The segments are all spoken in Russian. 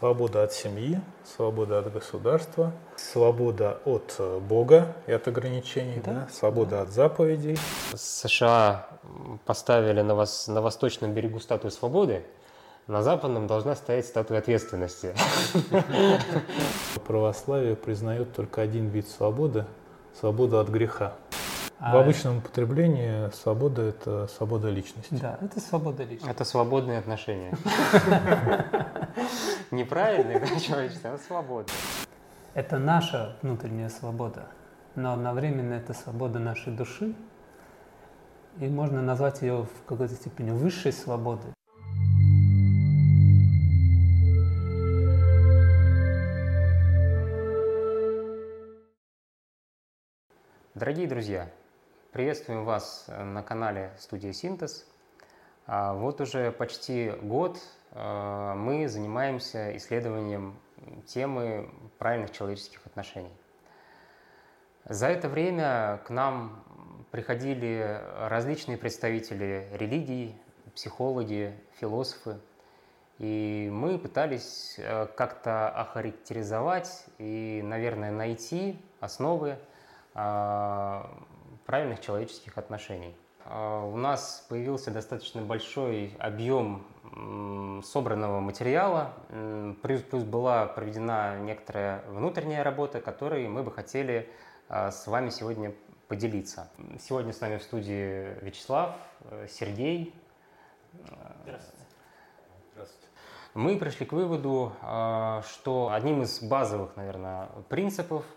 свобода от семьи, свобода от государства, свобода от э, Бога и от ограничений, да? Да? свобода да. от заповедей. США поставили на, вас, на восточном берегу статую свободы, на западном должна стоять статуя ответственности. Православие признает только один вид свободы – свободу от греха. А в обычном употреблении свобода – это свобода личности. Да, это свобода личности. Это свободные отношения. Неправильные, да, человечество, это свобода. Это наша внутренняя свобода, но одновременно это свобода нашей души, и можно назвать ее в какой-то степени высшей свободой. Дорогие друзья, Приветствуем вас э, на канале Студия Синтез. А, вот уже почти год мы занимаемся исследованием темы правильных человеческих отношений. За это время к нам приходили различные представители религий, психологи, философы, и мы пытались э, как-то охарактеризовать и, наверное, найти основы а, правильных человеческих отношений. А, у нас появился достаточно большой объем собранного материала, плюс, плюс была проведена некоторая внутренняя работа, которой мы бы хотели а, с вами сегодня поделиться. Сегодня с нами в студии Вячеслав, э, Сергей. Здравствуйте. Здравствуйте. Мы пришли к выводу, а, что одним из базовых, наверное, принципов –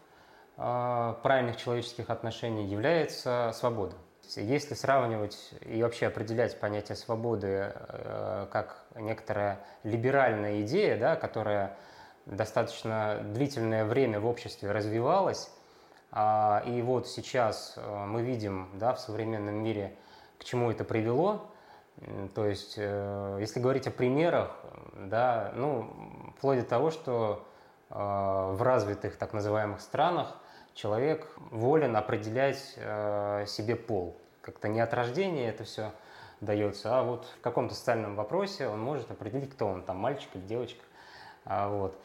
правильных человеческих отношений является свобода. Если сравнивать и вообще определять понятие свободы э, как некоторая либеральная идея, да, которая достаточно длительное время в обществе развивалась, а, и вот сейчас э, мы видим да, в современном мире, к чему это привело, то есть, э, если говорить о примерах, да, ну, вплоть до того, что в развитых так называемых странах человек волен определять э, себе пол. Как-то не от рождения это все дается, а вот в каком-то социальном вопросе он может определить, кто он, там мальчик или девочка. А, вот.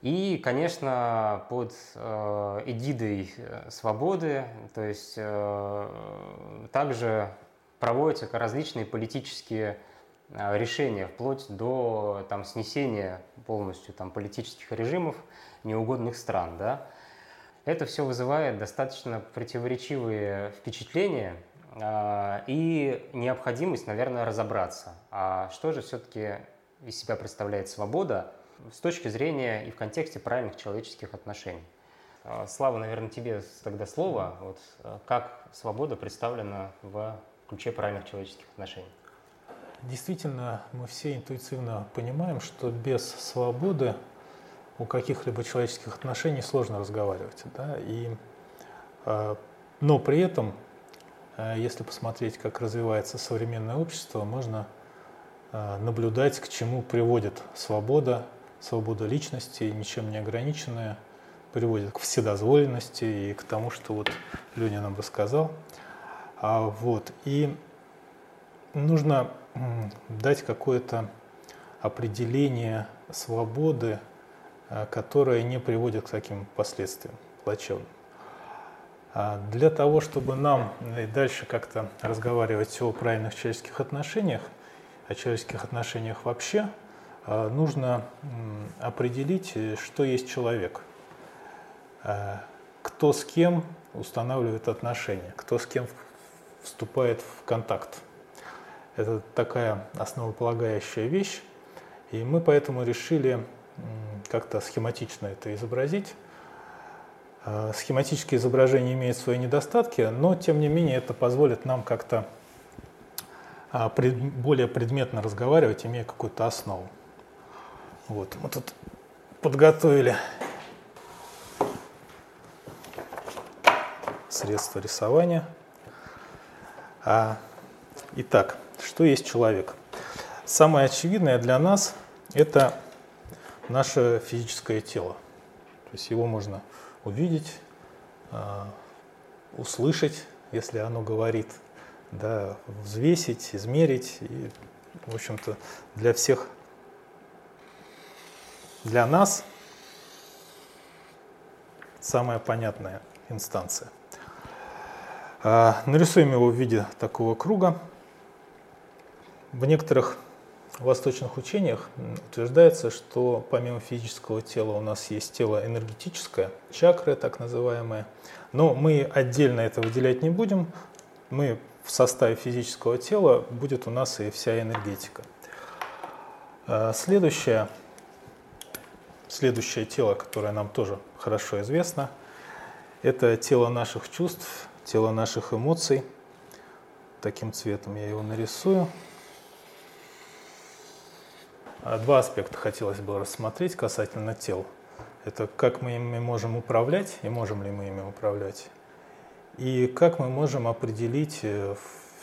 И, конечно, под э, эгидой э, свободы, то есть э, также проводятся различные политические э, решения, вплоть до там, снесения полностью там, политических режимов неугодных стран. Да? Это все вызывает достаточно противоречивые впечатления а, и необходимость, наверное, разобраться, а что же все-таки из себя представляет свобода с точки зрения и в контексте правильных человеческих отношений. А, Слава, наверное, тебе тогда слово. Вот, а, как свобода представлена в ключе правильных человеческих отношений? Действительно, мы все интуитивно понимаем, что без свободы у каких-либо человеческих отношений сложно разговаривать. Да? И, э, но при этом, э, если посмотреть, как развивается современное общество, можно э, наблюдать, к чему приводит свобода, свобода личности, ничем не ограниченная, приводит к вседозволенности и к тому, что вот Леня нам рассказал. А, вот, и нужно дать какое-то определение свободы которые не приводят к таким последствиям плачевным. А для того, чтобы нам дальше как-то разговаривать о правильных человеческих отношениях, о человеческих отношениях вообще, э, нужно определить, что есть человек, э, кто с кем устанавливает отношения, кто с кем вступает в контакт. Это такая основополагающая вещь, и мы поэтому решили как-то схематично это изобразить. А, схематические изображения имеют свои недостатки, но тем не менее это позволит нам как-то а, более предметно разговаривать, имея какую-то основу. Вот, мы тут подготовили средства рисования. А, итак, что есть человек? Самое очевидное для нас – это наше физическое тело. То есть его можно увидеть, а, услышать, если оно говорит, да, взвесить, измерить. И, в общем-то, для всех для нас самая понятная инстанция. А, нарисуем его в виде такого круга. В некоторых восточных учениях утверждается, что помимо физического тела у нас есть тело энергетическое, чакры так называемые. Но мы отдельно это выделять не будем. Мы в составе физического тела будет у нас и вся энергетика. А, следующее, следующее тело, которое нам тоже хорошо известно, это тело наших чувств, тело наших эмоций. Таким цветом я его нарисую. А два аспекта хотелось бы рассмотреть касательно тел. Это как мы ими можем управлять и можем ли мы ими управлять. И как мы можем определить э,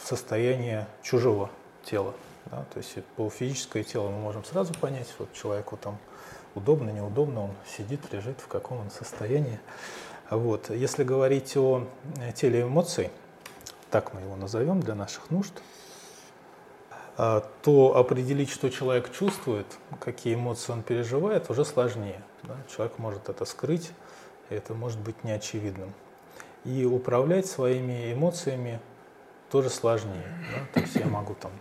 состояние чужого тела. Да? То есть по физическое тело мы можем сразу понять, вот человеку там удобно, неудобно, он сидит, лежит, в каком он состоянии. Вот. Если говорить о э, теле эмоций, так мы его назовем для наших нужд, то определить, что человек чувствует, какие эмоции он переживает, уже сложнее. Да? Человек может это скрыть, и это может быть неочевидным. И управлять своими эмоциями тоже сложнее. Да? То есть я могу там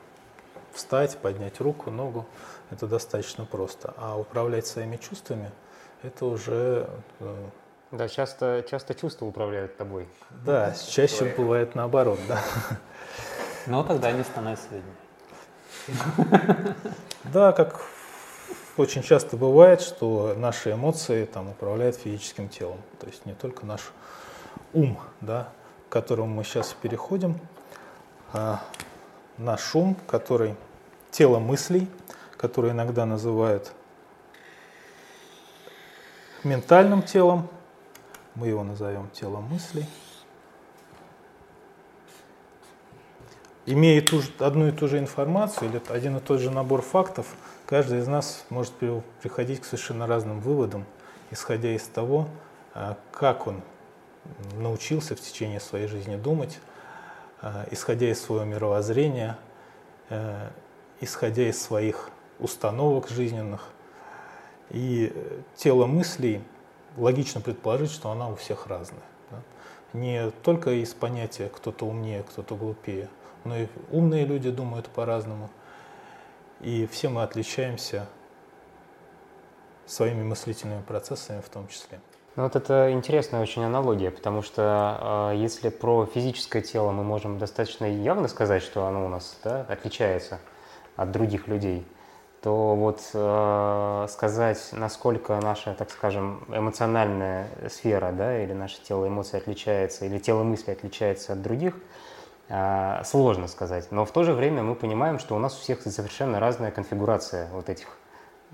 встать, поднять руку, ногу, это достаточно просто. А управлять своими чувствами, это уже э, да, часто, часто чувства управляют тобой. Да, чаще бывает наоборот, да. Но тогда они становятся виднее. Да, как очень часто бывает, что наши эмоции там управляют физическим телом. То есть не только наш ум, да, к которому мы сейчас переходим, а наш ум, который тело мыслей, которое иногда называют ментальным телом, мы его назовем телом мыслей. Имея ту же, одну и ту же информацию или один и тот же набор фактов, каждый из нас может приходить к совершенно разным выводам, исходя из того, а, как он научился в течение своей жизни думать, а, исходя из своего мировоззрения, э, исходя из своих установок жизненных. И тело мыслей – логично предположить, что она у всех разная. Не только из понятия кто-то умнее, кто-то глупее, но и умные люди думают по-разному. И все мы отличаемся своими мыслительными процессами в том числе. Ну вот это интересная очень аналогия, потому что э, если про физическое тело мы можем достаточно явно сказать, что оно у нас да, отличается от других людей, то вот э, сказать, насколько наша, так скажем, эмоциональная сфера, да, или наше тело эмоций отличается, или тело мысли отличается от других, сложно сказать. Но в то же время мы понимаем, что у нас у всех совершенно разная конфигурация вот этих.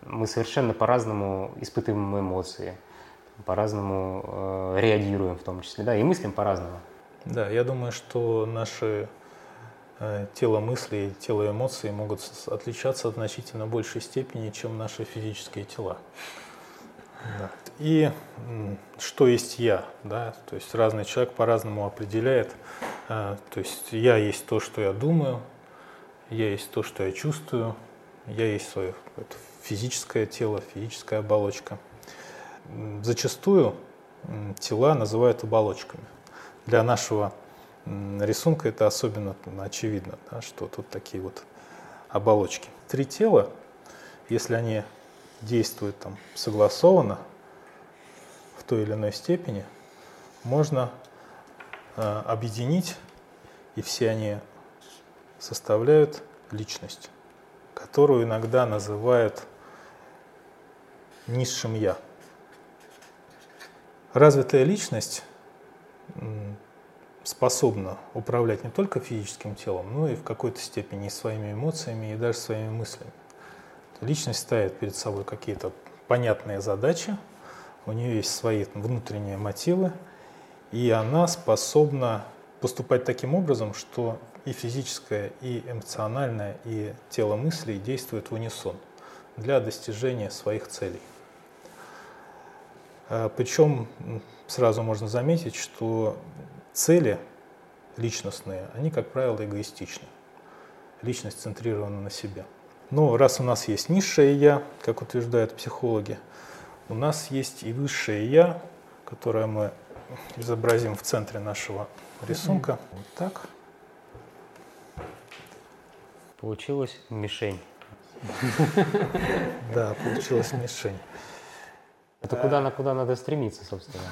Мы совершенно по-разному испытываем эмоции, по-разному э, реагируем в том числе, да, и мыслим по-разному. Да, я думаю, что наши Э, тело мысли, тело эмоций могут отличаться в значительно большей степени, чем наши физические тела. И что есть я, да, то есть разный человек по-разному определяет, э, то есть я есть то, что я думаю, я есть то, что я чувствую, я есть свое физическое тело, физическая оболочка. Зачастую тела называют оболочками. Для нашего рисунка это особенно очевидно, да, что тут такие вот оболочки. Три тела, если они действуют там согласованно в той или иной степени, можно э, объединить, и все они составляют личность, которую иногда называют низшим я. Развитая личность способна управлять не только физическим телом, но и в какой-то степени своими эмоциями, и даже своими мыслями. Личность ставит перед собой какие-то понятные задачи, у нее есть свои внутренние мотивы, и она способна поступать таким образом, что и физическое, и эмоциональное, и тело мыслей действуют в унисон для достижения своих целей. А, Причем сразу можно заметить, что цели личностные, они, как правило, эгоистичны. Личность центрирована на себе. Но раз у нас есть низшее «я», как утверждают психологи, у нас есть и высшее «я», которое мы изобразим в центре нашего рисунка. Вот так. Получилась мишень. Да, получилась мишень. Это куда, на куда надо стремиться, собственно.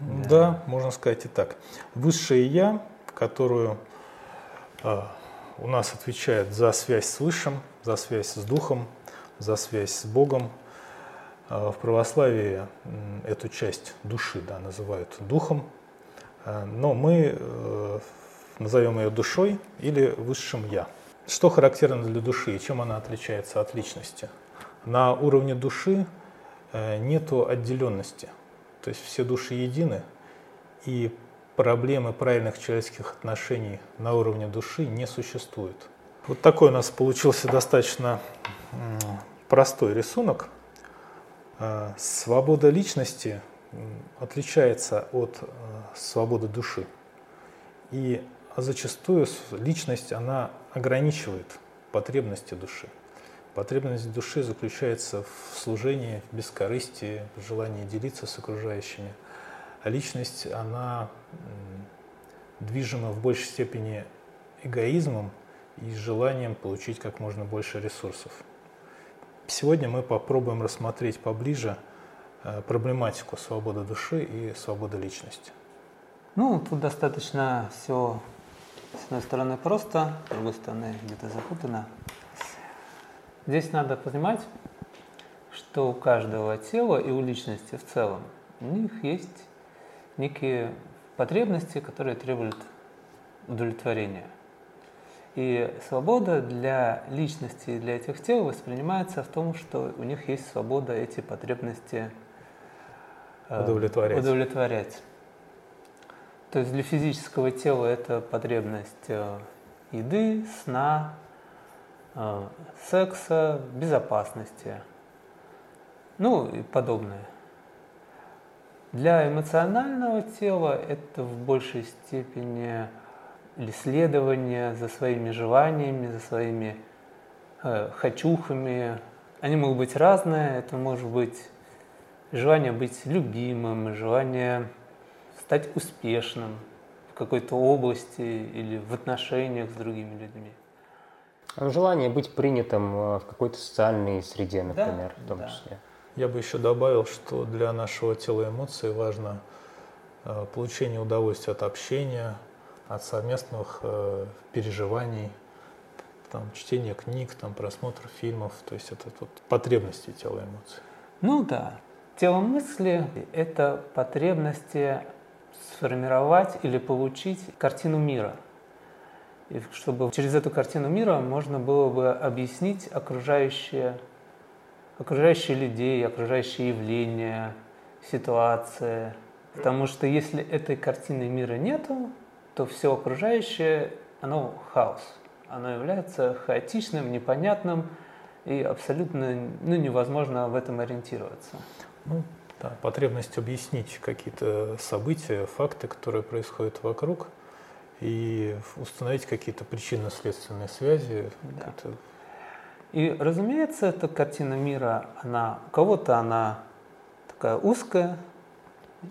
Да, можно сказать и так. Высшее «я», которую э, у нас отвечает за связь с Высшим, за связь с Духом, за связь с Богом. Э, в православии эту часть души да, называют Духом, э, но мы э, назовем ее душой или Высшим «я». Что характерно для души и чем она отличается от личности? На уровне души э, нету отделенности – то есть все души едины, и проблемы правильных человеческих отношений на уровне души не существует. Вот такой у нас получился достаточно простой рисунок. А, свобода личности отличается от э, свободы души. И зачастую личность, она ограничивает потребности души. Потребность души заключается в служении, в бескорыстии, в желании делиться с окружающими. А личность, она движима в большей степени эгоизмом и желанием получить как можно больше ресурсов. Сегодня мы попробуем рассмотреть поближе э, проблематику свободы души и свободы личности. Ну, тут достаточно все, с одной стороны, просто, с другой стороны, где-то запутано. Здесь надо понимать, что у каждого тела и у личности в целом у них есть некие потребности, которые требуют удовлетворения. И свобода для личности и для этих тел воспринимается в том, что у них есть свобода эти потребности э, удовлетворять. удовлетворять. То есть для физического тела это потребность э, еды, сна, Э, секса, безопасности, ну и подобное. Для эмоционального тела это в большей степени исследование за своими желаниями, за своими э, хочухами. Они могут быть разные. Это может быть желание быть любимым, желание стать успешным в какой-то области или в отношениях с другими людьми. Желание быть принятым э, в какой-то социальной среде, например, да, в том да. числе. Я бы еще добавил, что для нашего тела эмоций важно э, получение удовольствия от общения, от совместных э, переживаний, там, чтение книг, там, просмотр фильмов. То есть это тут потребности тела эмоций. Ну да. Тело мысли – это потребности сформировать или получить картину мира – и чтобы через эту картину мира можно было бы объяснить окружающие, окружающие людей, окружающие явления, ситуации. Потому что если этой картины мира нету, то все окружающее, оно хаос. Оно является хаотичным, непонятным, и абсолютно ну, невозможно в этом ориентироваться. Ну, да, потребность объяснить какие-то события, факты, которые происходят вокруг – и установить какие-то причинно-следственные связи. Да. И, разумеется, эта картина мира, она, у кого-то она такая узкая,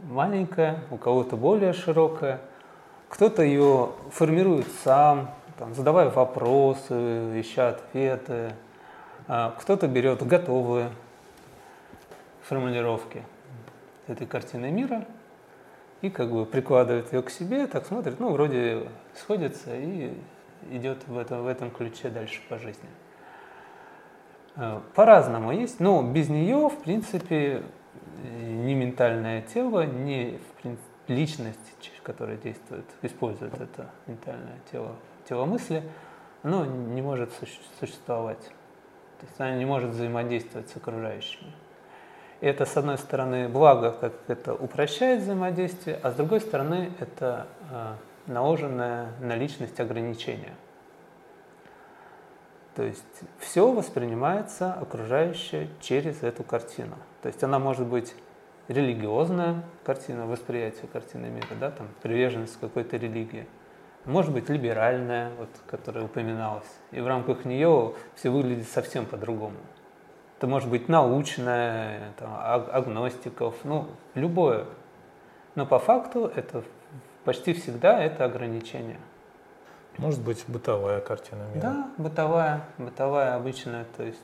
маленькая, у кого-то более широкая. Кто-то ее формирует сам, там, задавая вопросы, ища ответы. А кто-то берет готовые формулировки этой картины мира – и как бы прикладывает ее к себе, так смотрит, ну, вроде сходится и идет в этом, в этом ключе дальше по жизни. Э, по-разному есть, но без нее, в принципе, ни ментальное тело, ни личность, которая действует, использует это ментальное тело, тело мысли, оно не может существовать. То есть оно не может взаимодействовать с окружающими. И это, с одной стороны, благо, как это упрощает взаимодействие, а с другой стороны, это э, наложенное на личность ограничение. То есть все воспринимается окружающее через эту картину. То есть она может быть религиозная картина, восприятие картины мира, да, там, приверженность какой-то религии. может быть либеральная, вот, которая упоминалась, и в рамках нее все выглядит совсем по-другому. Это может быть научная, там, агностиков, ну, любое. Но по факту это почти всегда это ограничение. Может быть, бытовая картина мира. Да, бытовая, бытовая обычная, то есть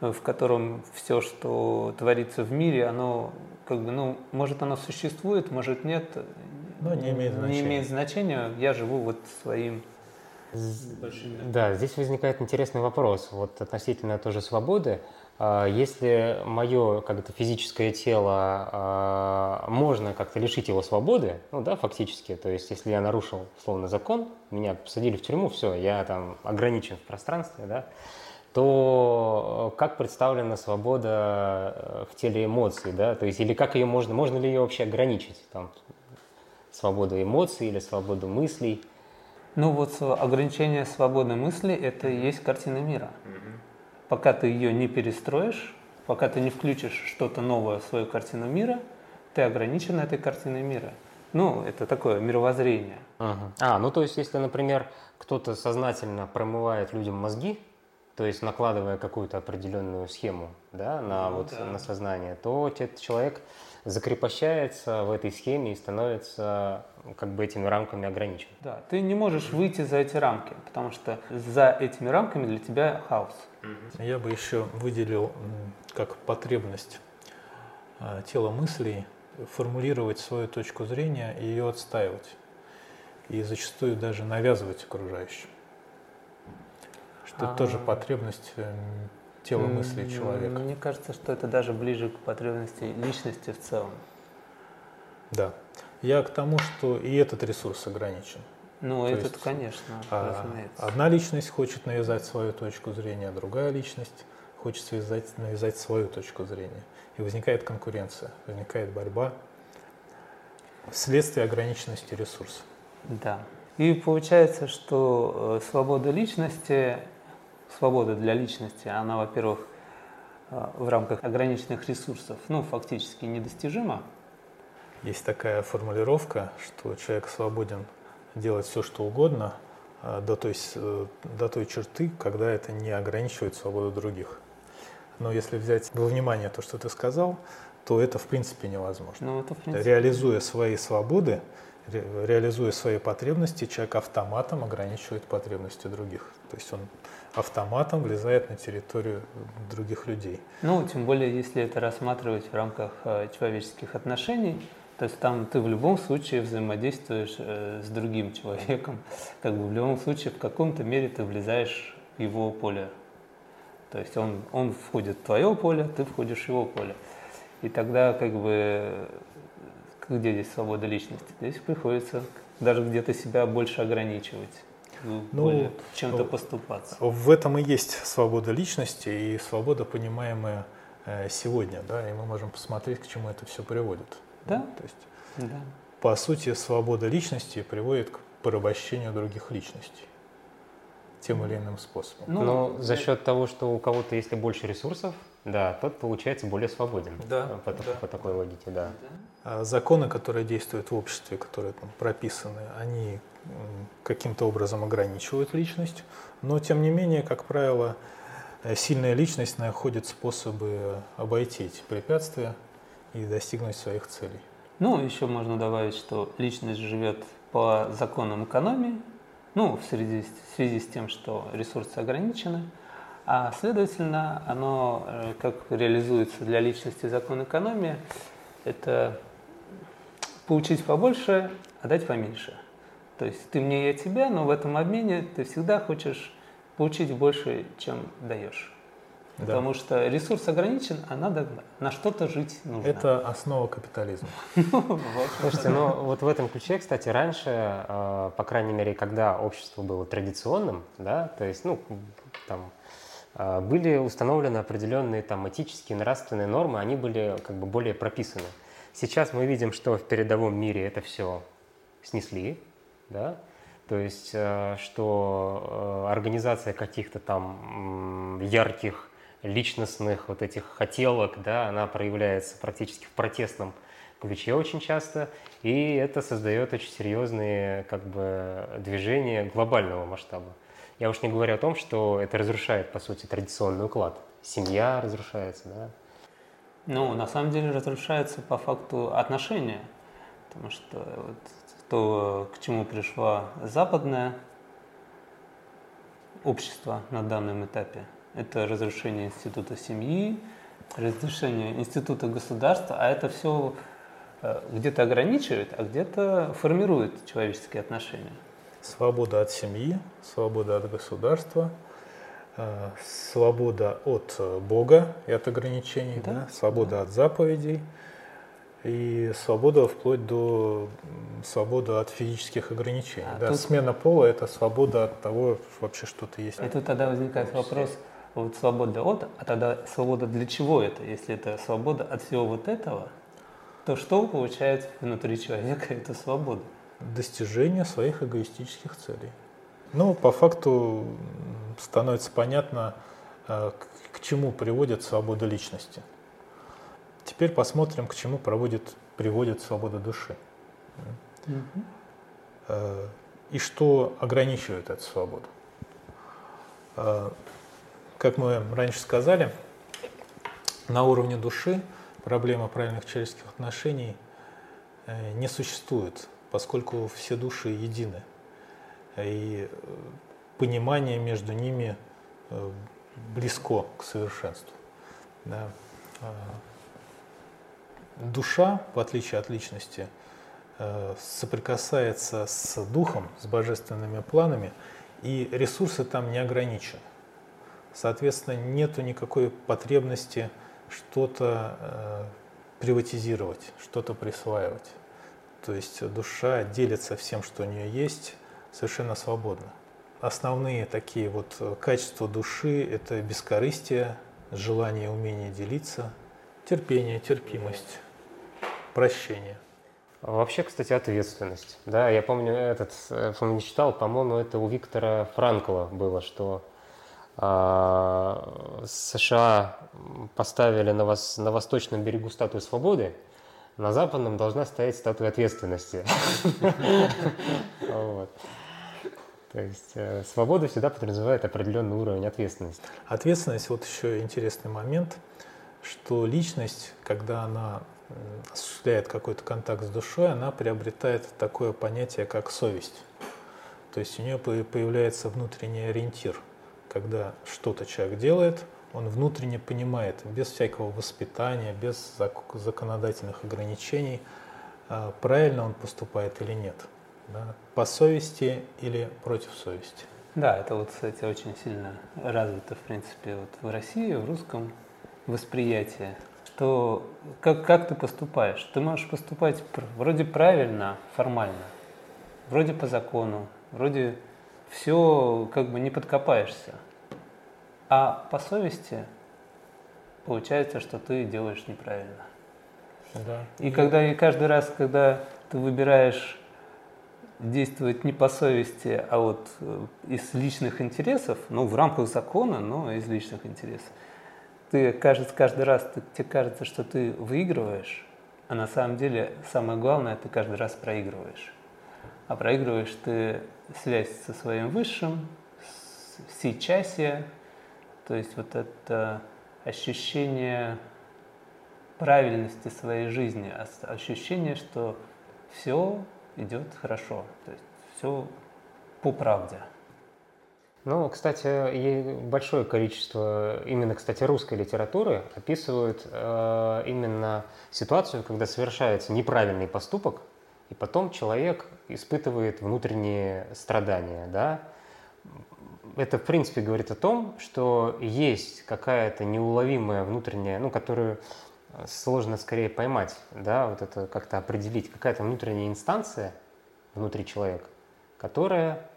э, в котором все, что творится в мире, оно как бы, ну, может оно существует, может нет, но не имеет значения. Не имеет значения, я живу вот своим да, здесь возникает интересный вопрос вот относительно тоже свободы. А, если мое как-то физическое тело а, можно как-то лишить его свободы, ну да, фактически, то есть если я нарушил словно закон, меня посадили в тюрьму, все, я там ограничен в пространстве, да, то э, как представлена свобода э, в теле эмоций, да, то есть или как ее можно, можно ли ее вообще ограничить, там, свободу эмоций или свободу мыслей? Ну вот ограничение свободы мысли – это и есть картина мира. Угу. Пока ты ее не перестроишь, пока ты не включишь что-то новое в свою картину мира, ты ограничен этой картиной мира. Ну, это такое мировоззрение. Ага. А, ну то есть, если, например, кто-то сознательно промывает людям мозги, то есть накладывая какую-то определенную схему да, на, ну, вот, да. на сознание, то этот человек закрепощается в этой схеме и становится как бы этими рамками ограничен. Да, ты не можешь выйти за эти рамки, потому что за этими рамками для тебя хаос. Я бы еще выделил как потребность а, тела мыслей формулировать свою точку зрения и ее отстаивать. И зачастую даже навязывать окружающим. Что это тоже а. потребность эм, тела мысли человека. Мне кажется, что это даже ближе к потребности личности в целом. Да. Я к тому, что и этот ресурс ограничен. Ну, То этот, есть, конечно, а, Одна личность хочет навязать свою точку зрения, другая личность хочет связать, навязать свою точку зрения. И возникает конкуренция, возникает борьба вследствие ограниченности ресурса. Да. И получается, что э, свобода личности свобода для личности, она, во-первых, э, в рамках ограниченных ресурсов, ну, фактически недостижима. Есть такая формулировка, что человек свободен делать все, что угодно, э, до той, э, до той черты, когда это не ограничивает свободу других. Но если взять во внимание то, что ты сказал, то это в принципе невозможно. Ну, это в принципе... Реализуя свои свободы, ре, реализуя свои потребности, человек автоматом ограничивает потребности других. То есть он автоматом влезает на территорию других людей. Ну, тем более, если это рассматривать в рамках э, человеческих отношений, то есть там ты в любом случае взаимодействуешь э, с другим человеком, как бы в любом случае в каком-то мере ты влезаешь в его поле. То есть он, он входит в твое поле, ты входишь в его поле. И тогда как бы где здесь свобода личности? Здесь приходится даже где-то себя больше ограничивать ну, чем-то поступаться. В этом и есть свобода личности и свобода, понимаемая э, сегодня, да, и мы можем посмотреть, к чему это все приводит. Да. То есть, да. по сути, свобода личности приводит к порабощению других личностей тем или иным способом. Ну, Но за счет того, что у кого-то если больше ресурсов, да, тот получается более свободен. Да. По, да. по такой логике, да. А законы, которые действуют в обществе, которые там прописаны, они каким-то образом ограничивают личность, но тем не менее, как правило, э, сильная личность находит способы обойти эти препятствия и достигнуть своих целей. Ну, еще можно добавить, что личность живет по законам экономии, ну, в связи, в связи с тем, что ресурсы ограничены, а следовательно, оно, э, как реализуется для личности закон экономии, это получить побольше, а дать поменьше. То есть ты мне, я тебя, но в этом обмене ты всегда хочешь получить больше, чем даешь. Да. Потому что ресурс ограничен, а надо на что-то жить нужно. Это основа капитализма. Слушайте, ну вот в этом ключе, кстати, раньше, э, по крайней мере, когда общество было традиционным, да, то есть, ну, там, э, были установлены определенные там этические, нравственные нормы, они были как бы более прописаны. Сейчас мы видим, что в передовом мире это все снесли, да, то есть, э, что организация каких-то там ярких личностных вот этих хотелок, да, она проявляется практически в протестном ключе очень часто, и это создает очень серьезные как бы, движения глобального масштаба. Я уж не говорю о том, что это разрушает, по сути, традиционный уклад. Семья разрушается, да? Ну, на самом деле разрушается по факту отношения, потому что вот то, к чему пришло западное общество на данном этапе, это разрушение института семьи, разрушение института государства, а это все э, где-то ограничивает, а где-то формирует человеческие отношения. Свобода от семьи, свобода от государства, э, свобода от Бога и от ограничений, да? Да? свобода да. от заповедей и свобода вплоть до свободы от физических ограничений. А да, тут... Смена пола – это свобода от того, вообще что-то есть. И тут тогда возникает вопрос, вот свобода от, а тогда свобода для чего это? Если это свобода от всего вот этого, то что получается внутри человека эта свобода? Достижение своих эгоистических целей. Ну, по факту становится понятно, э, к чему приводит свобода личности. Теперь посмотрим, к чему проводит, приводит свобода души. Mm-hmm. И что ограничивает эту свободу. Э, как мы раньше сказали, на уровне души проблема правильных человеческих отношений э, не существует, поскольку все души едины. И понимание между ними близко к совершенству. Да душа, в отличие от личности, э, соприкасается с духом, с божественными планами, и ресурсы там не ограничены. Соответственно, нету никакой потребности что-то э, приватизировать, что-то присваивать. То есть душа делится всем, что у нее есть, совершенно свободно. Основные такие вот качества души – это бескорыстие, желание и умение делиться, терпение, терпимость, прощение. Вообще, кстати, ответственность. Да, я помню этот, помню, читал, по-моему, это у Виктора Франкла было, что э, США поставили на, вос, на восточном берегу статую свободы, на западном должна стоять статуя ответственности. То есть э, свобода всегда подразумевает определенный уровень ответственности. Ответственность, вот еще интересный момент, что личность, когда она осуществляет какой-то контакт с душой, она приобретает такое понятие, как совесть. То есть у нее появляется внутренний ориентир. Когда что-то человек делает, он внутренне понимает, без всякого воспитания, без законодательных ограничений, а, правильно он поступает или нет. Да? По совести или против совести. Да, это вот, кстати, очень сильно развито, в принципе, вот в России, в русском восприятии что как, как ты поступаешь? Ты можешь поступать вроде правильно, формально, вроде по закону, вроде все как бы не подкопаешься. А по совести получается, что ты делаешь неправильно. Да. И когда и каждый раз, когда ты выбираешь действовать не по совести, а вот э, из личных интересов, ну, в рамках закона, но из личных интересов, ты кажется, каждый раз ты, тебе кажется, что ты выигрываешь, а на самом деле самое главное, ты каждый раз проигрываешь. А проигрываешь ты связь со своим высшим, сейчасие, то есть вот это ощущение правильности своей жизни, ощущение, что все идет хорошо, то есть все по правде. Ну, кстати, большое количество именно, кстати, русской литературы описывают э, именно ситуацию, когда совершается неправильный поступок, и потом человек испытывает внутренние страдания, да. Это, в принципе, говорит о том, что есть какая-то неуловимая внутренняя, ну, которую сложно скорее поймать, да, вот это как-то определить, какая-то внутренняя инстанция внутри человека, которая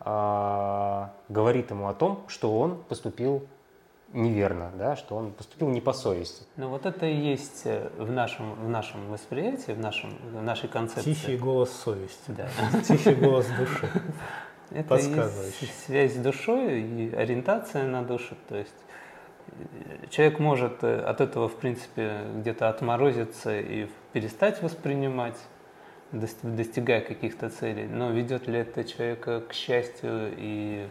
а, говорит ему о том, что он поступил неверно, да, что он поступил не по совести. Ну вот это и есть э, в нашем, в нашем восприятии, в, нашем, в нашей концепции. Тихий голос совести. Да. Тихий голос души. Это есть связь с душой и ориентация на душу. То есть человек может э, от этого, в принципе, где-то отморозиться и перестать воспринимать, достигая каких-то целей. Но ведет ли это человека к счастью и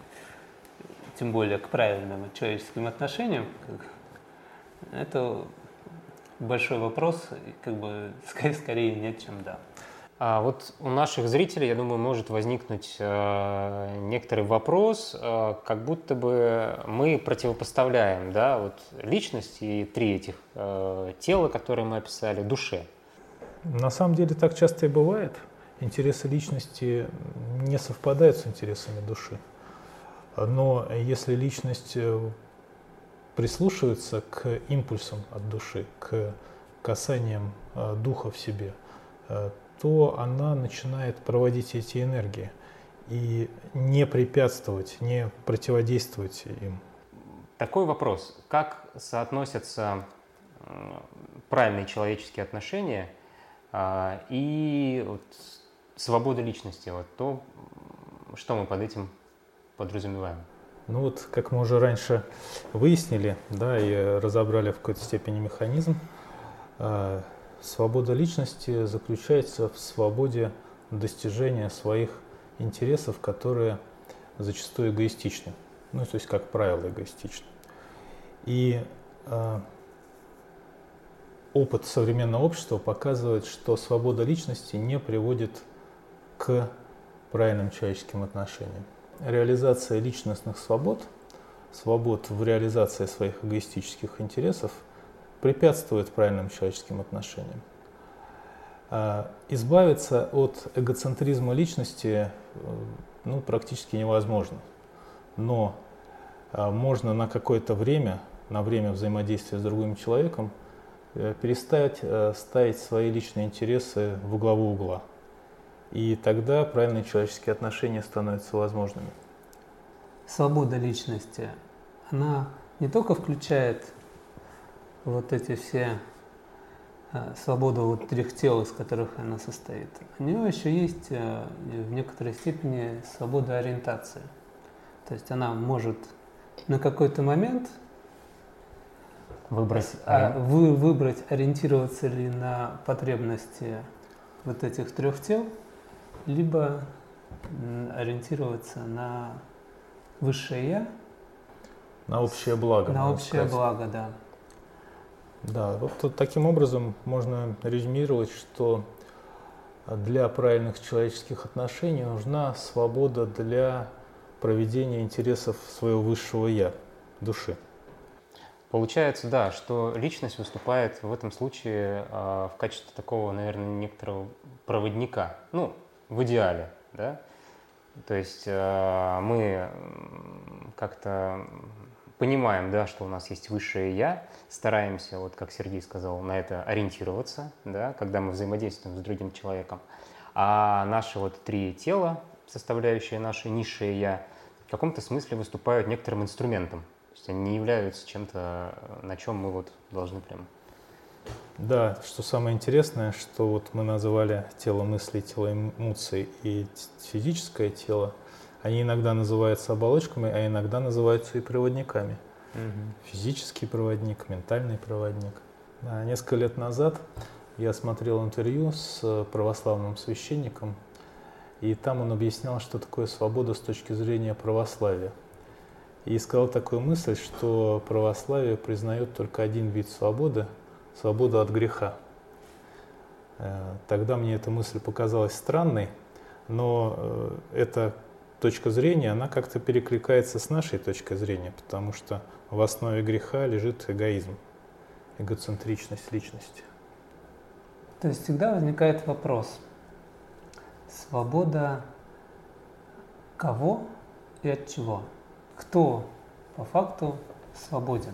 тем более к правильным человеческим отношениям, это большой вопрос, как бы скорее, скорее нет, чем да. А вот у наших зрителей, я думаю, может возникнуть э, некоторый вопрос, э, как будто бы мы противопоставляем да, вот личность и три этих э, тела, которые мы описали, душе. На самом деле так часто и бывает. Интересы личности не совпадают с интересами души. Но если личность э, прислушивается к импульсам от души, к касаниям э, духа в себе, э, то она начинает проводить эти энергии и не препятствовать, не противодействовать им. Такой вопрос. Как соотносятся правильные человеческие отношения а, и вот свобода личности? Вот то, что мы под этим подразумеваем? Ну вот, как мы уже раньше выяснили, да, и разобрали в какой-то степени механизм, а, Свобода личности заключается в свободе достижения своих интересов, которые зачастую эгоистичны. Ну, то есть, как правило, эгоистичны. И э, опыт современного общества показывает, что свобода личности не приводит к правильным человеческим отношениям. Реализация личностных свобод, свобод в реализации своих эгоистических интересов – препятствует правильным человеческим отношениям. А, избавиться от эгоцентризма личности э, ну, практически невозможно. Но а, можно на какое-то время, на время взаимодействия с другим человеком, э, перестать э, ставить свои личные интересы в главу угла. И тогда правильные человеческие отношения становятся возможными. Свобода личности, она не только включает вот эти все э, свобода вот трех тел, из которых она состоит, у нее еще есть э, в некоторой степени свобода ориентации. То есть она может на какой-то момент выбрать, а, вы, выбрать, ориентироваться ли на потребности вот этих трех тел, либо ориентироваться на высшее я. На общее благо. На общее сказать. благо, да. Да, вот таким образом можно резюмировать, что для правильных человеческих отношений нужна свобода для проведения интересов своего высшего «я», души. Получается, да, что личность выступает в этом случае э, в качестве такого, наверное, некоторого проводника. Ну, в идеале, да. То есть э, мы как-то понимаем, да, что у нас есть высшее «я», стараемся, вот как Сергей сказал, на это ориентироваться, да, когда мы взаимодействуем с другим человеком. А наши вот три тела, составляющие наше низшее «я», в каком-то смысле выступают некоторым инструментом. То есть они не являются чем-то, на чем мы вот должны прям да, что самое интересное, что вот мы называли тело мысли, тело эмоций и физическое тело – они иногда называются оболочками, а иногда называются и проводниками. Угу. Физический проводник, ментальный проводник. Да, несколько лет назад я смотрел интервью с православным священником, и там он объяснял, что такое свобода с точки зрения православия. И сказал такую мысль, что православие признает только один вид свободы – свободу от греха. Э, тогда мне эта мысль показалась странной, но э, это точка зрения, она как-то перекликается с нашей точкой зрения, потому что в основе греха лежит эгоизм, эгоцентричность личности. То есть всегда возникает вопрос, свобода кого и от чего? Кто по факту свободен?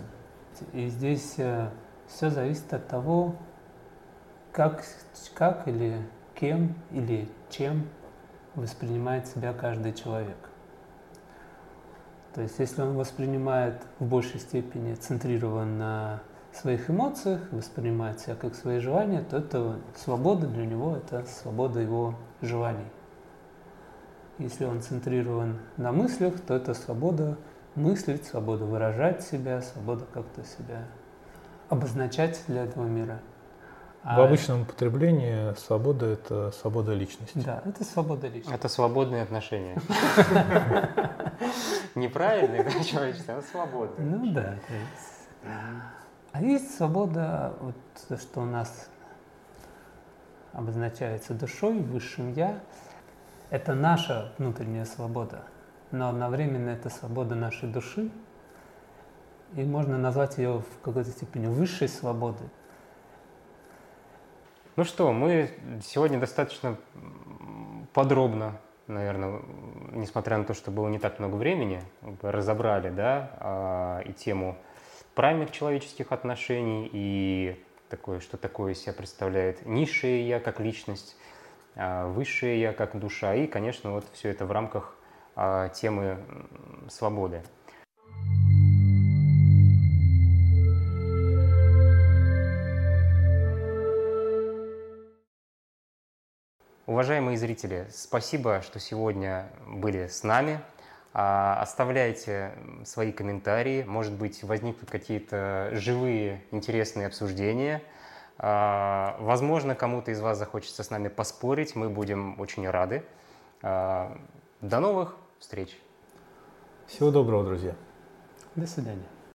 И здесь э, все зависит от того, как, как или кем или чем воспринимает себя каждый человек. То есть если он воспринимает в большей степени центрирован на своих эмоциях, воспринимает себя как свои желания, то это свобода для него, это свобода его желаний. Если он центрирован на мыслях, то это свобода мыслить, свободу выражать себя, свободу как-то себя обозначать для этого мира. В а обычном употреблении свобода – это свобода личности. Да, это свобода личности. Это свободные отношения. Неправильные, да, человечество, а свободные. Ну да. А есть свобода, вот то, что у нас обозначается душой, высшим «я», это наша внутренняя свобода, но одновременно это свобода нашей души, и можно назвать ее в какой-то степени высшей свободой. Ну что, мы сегодня достаточно подробно, наверное, несмотря на то, что было не так много времени, разобрали, да, а, и тему правильных человеческих отношений, и такое, что такое себя представляет низшее я как личность, а, высшее я как душа, и, конечно, вот все это в рамках а, темы свободы. Уважаемые зрители, спасибо, что сегодня были с нами. А, оставляйте свои комментарии, может быть, возникнут какие-то живые интересные обсуждения. А, возможно, кому-то из вас захочется с нами поспорить, мы будем очень рады. А, до новых встреч! Всего доброго, друзья! До свидания!